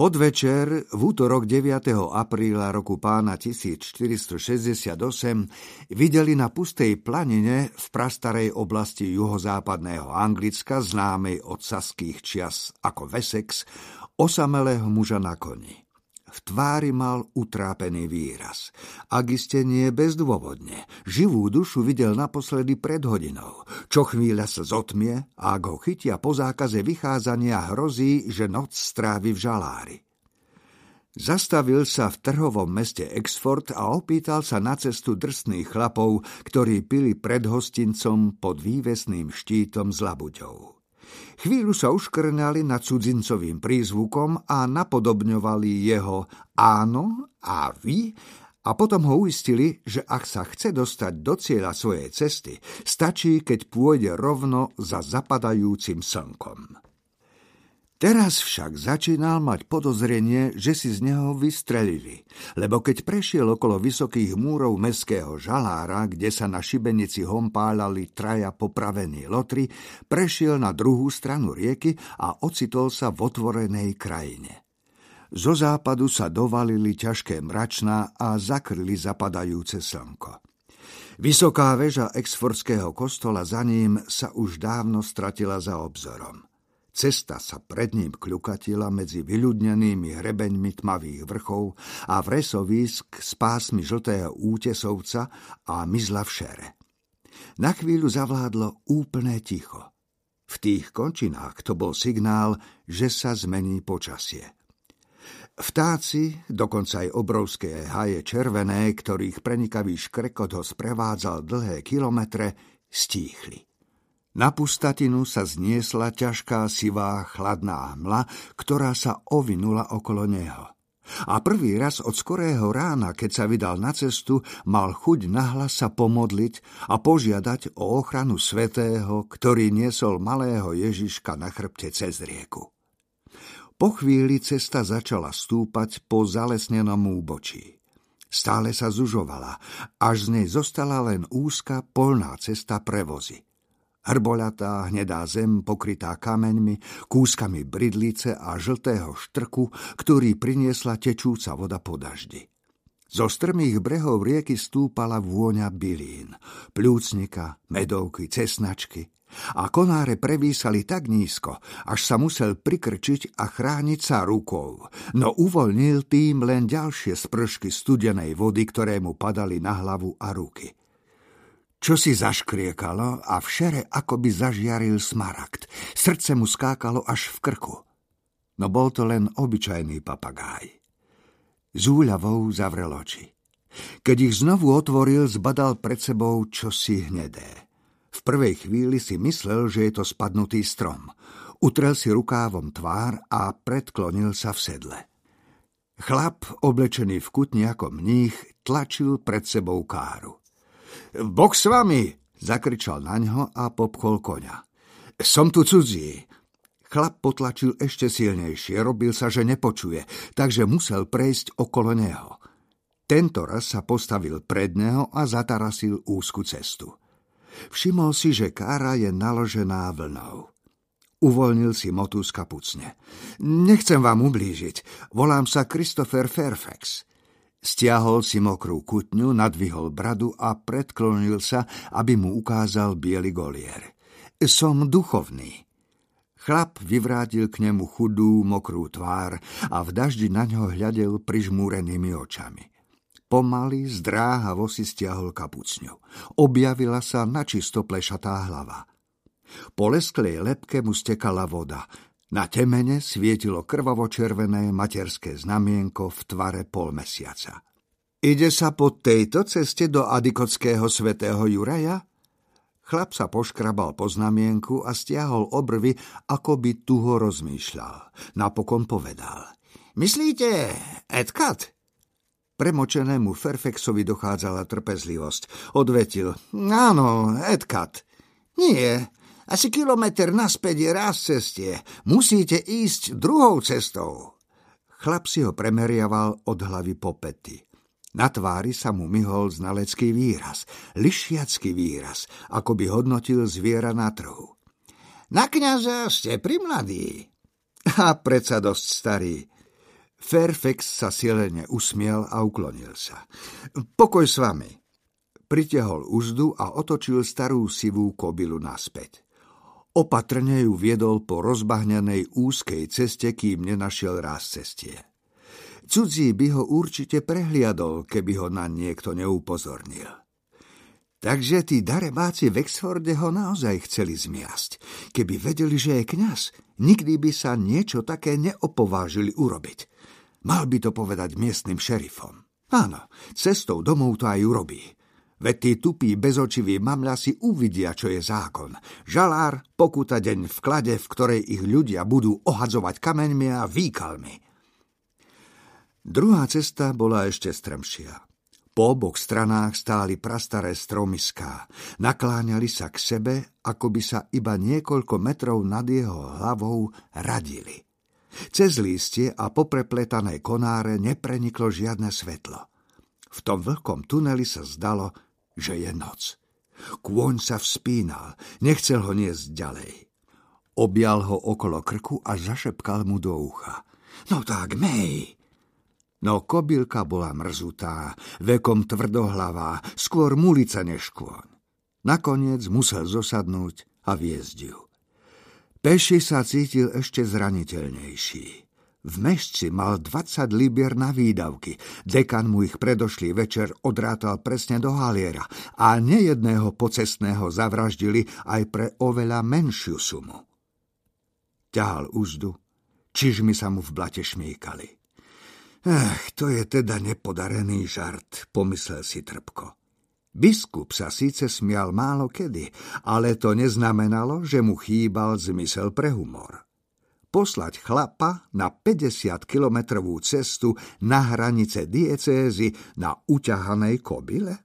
Podvečer v útorok 9. apríla roku pána 1468 videli na pustej planine v prastarej oblasti juhozápadného Anglicka, známej od saských čias ako Wessex, osamelého muža na koni. V tvári mal utrápený výraz. Ak iste nie bezdôvodne. Živú dušu videl naposledy pred hodinou. Čo chvíľa sa zotmie a ak ho chytia po zákaze vychádzania hrozí, že noc strávi v žalári. Zastavil sa v trhovom meste Exford a opýtal sa na cestu drsných chlapov, ktorí pili pred hostincom pod vývesným štítom s labuďou. Chvíľu sa uškrnali nad cudzincovým prízvukom a napodobňovali jeho áno a vy a potom ho uistili, že ak sa chce dostať do cieľa svojej cesty, stačí, keď pôjde rovno za zapadajúcim slnkom. Teraz však začínal mať podozrenie, že si z neho vystrelili, lebo keď prešiel okolo vysokých múrov mestského žalára, kde sa na šibenici hompálali traja popravení lotry, prešiel na druhú stranu rieky a ocitol sa v otvorenej krajine. Zo západu sa dovalili ťažké mračná a zakrli zapadajúce slnko. Vysoká väža exfordského kostola za ním sa už dávno stratila za obzorom. Cesta sa pred ním kľukatila medzi vyľudnenými hrebeňmi tmavých vrchov a vresovísk s pásmi žltého útesovca a myzla v šere. Na chvíľu zavládlo úplné ticho. V tých končinách to bol signál, že sa zmení počasie. Vtáci, dokonca aj obrovské haje červené, ktorých prenikavý škrekot ho sprevádzal dlhé kilometre, stíchli. Na pustatinu sa zniesla ťažká sivá chladná hmla, ktorá sa ovinula okolo neho. A prvý raz od skorého rána, keď sa vydal na cestu, mal chuť nahlas sa pomodliť a požiadať o ochranu svetého, ktorý niesol malého Ježiška na chrbte cez rieku. Po chvíli cesta začala stúpať po zalesnenom úbočí. Stále sa zužovala, až z nej zostala len úzka polná cesta prevozy. Hrboľatá hnedá zem pokrytá kameňmi, kúskami bridlice a žltého štrku, ktorý priniesla tečúca voda po daždi. Zo strmých brehov rieky stúpala vôňa bylín, plúcnika, medovky, cesnačky a konáre prevísali tak nízko, až sa musel prikrčiť a chrániť sa rukou, no uvoľnil tým len ďalšie spršky studenej vody, ktoré mu padali na hlavu a ruky. Čo si zaškriekalo a v šere akoby zažiaril smaragd. Srdce mu skákalo až v krku. No bol to len obyčajný papagáj. Z úľavou zavrel oči. Keď ich znovu otvoril, zbadal pred sebou čosi hnedé. V prvej chvíli si myslel, že je to spadnutý strom. Utrel si rukávom tvár a predklonil sa v sedle. Chlap, oblečený v kutni ako mních, tlačil pred sebou káru. Bok s vami, zakričal na ňo a popchol koňa. Som tu cudzí. Chlap potlačil ešte silnejšie, robil sa, že nepočuje, takže musel prejsť okolo neho. Tento raz sa postavil pred neho a zatarasil úzku cestu. Všimol si, že kára je naložená vlnou. Uvoľnil si motu z kapucne. Nechcem vám ublížiť. Volám sa Christopher Fairfax. Stiahol si mokrú kutňu, nadvihol bradu a predklonil sa, aby mu ukázal biely golier. Som duchovný. Chlap vyvrátil k nemu chudú, mokrú tvár a v daždi na ňo hľadel prižmúrenými očami. Pomaly zdráhavo si stiahol kapucňu. Objavila sa načisto plešatá hlava. Po lesklej lepke mu stekala voda, na temene svietilo krvavo-červené materské znamienko v tvare polmesiaca. Ide sa po tejto ceste do adikotského svätého Juraja? Chlap sa poškrabal po znamienku a stiahol obrvy, ako by tu ho rozmýšľal. Napokon povedal. Myslíte, Edkat? Premočenému Fairfaxovi dochádzala trpezlivosť. Odvetil. Áno, Edkat. Nie, asi kilometr naspäť je raz cestie. Musíte ísť druhou cestou. Chlap si ho premeriaval od hlavy po pety. Na tvári sa mu myhol znalecký výraz, lišiacký výraz, ako by hodnotil zviera na trhu. Na kniaza ste primladí. A predsa dosť starý. Fairfax sa silene usmiel a uklonil sa. Pokoj s vami. Pritehol úzdu a otočil starú sivú kobilu naspäť. Opatrne ju viedol po rozbahnenej úzkej ceste, kým nenašiel ráz cestie. Cudzí by ho určite prehliadol, keby ho na niekto neupozornil. Takže tí darebáci v Exforde ho naozaj chceli zmiasť. Keby vedeli, že je kňaz, nikdy by sa niečo také neopovážili urobiť. Mal by to povedať miestnym šerifom. Áno, cestou domov to aj urobí. Veď tí tupí bezočiví si uvidia, čo je zákon. Žalár, pokuta deň v klade, v ktorej ich ľudia budú ohadzovať kameňmi a výkalmi. Druhá cesta bola ešte strmšia. Po oboch stranách stáli prastaré stromiská. Nakláňali sa k sebe, ako by sa iba niekoľko metrov nad jeho hlavou radili. Cez lístie a poprepletané konáre nepreniklo žiadne svetlo. V tom vlhkom tuneli sa zdalo, že je noc. Kôň sa vzpínal, nechcel ho niesť ďalej. Objal ho okolo krku a zašepkal mu do ucha. No tak, mej! No kobylka bola mrzutá, vekom tvrdohlavá, skôr mulica než kôň. Nakoniec musel zosadnúť a viezť ju. Peši sa cítil ešte zraniteľnejší. V mešci mal 20 libier na výdavky. Dekan mu ich predošlý večer odrátal presne do haliera a nejedného pocestného zavraždili aj pre oveľa menšiu sumu. Ťahal úzdu, čižmi sa mu v blate šmíkali. Ach, to je teda nepodarený žart, pomyslel si trpko. Biskup sa síce smial málo kedy, ale to neznamenalo, že mu chýbal zmysel pre humor. Poslať chlapa na 50-kilometrovú cestu na hranice diecézy na uťahanej kobile?